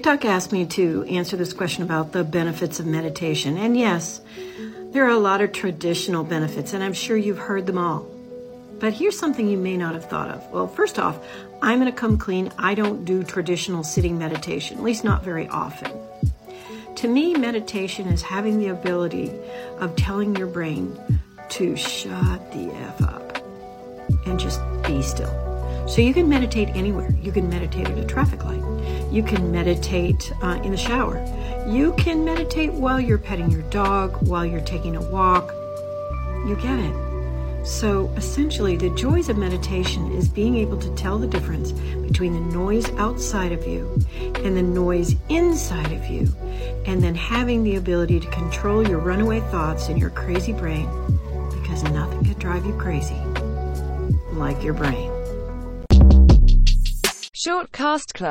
TikTok asked me to answer this question about the benefits of meditation. And yes, there are a lot of traditional benefits, and I'm sure you've heard them all. But here's something you may not have thought of. Well, first off, I'm going to come clean. I don't do traditional sitting meditation, at least not very often. To me, meditation is having the ability of telling your brain to shut the F up and just be still. So you can meditate anywhere. You can meditate at a traffic light. You can meditate uh, in the shower. You can meditate while you're petting your dog, while you're taking a walk. You get it. So essentially, the joys of meditation is being able to tell the difference between the noise outside of you and the noise inside of you, and then having the ability to control your runaway thoughts in your crazy brain because nothing could drive you crazy like your brain. Shortcast Club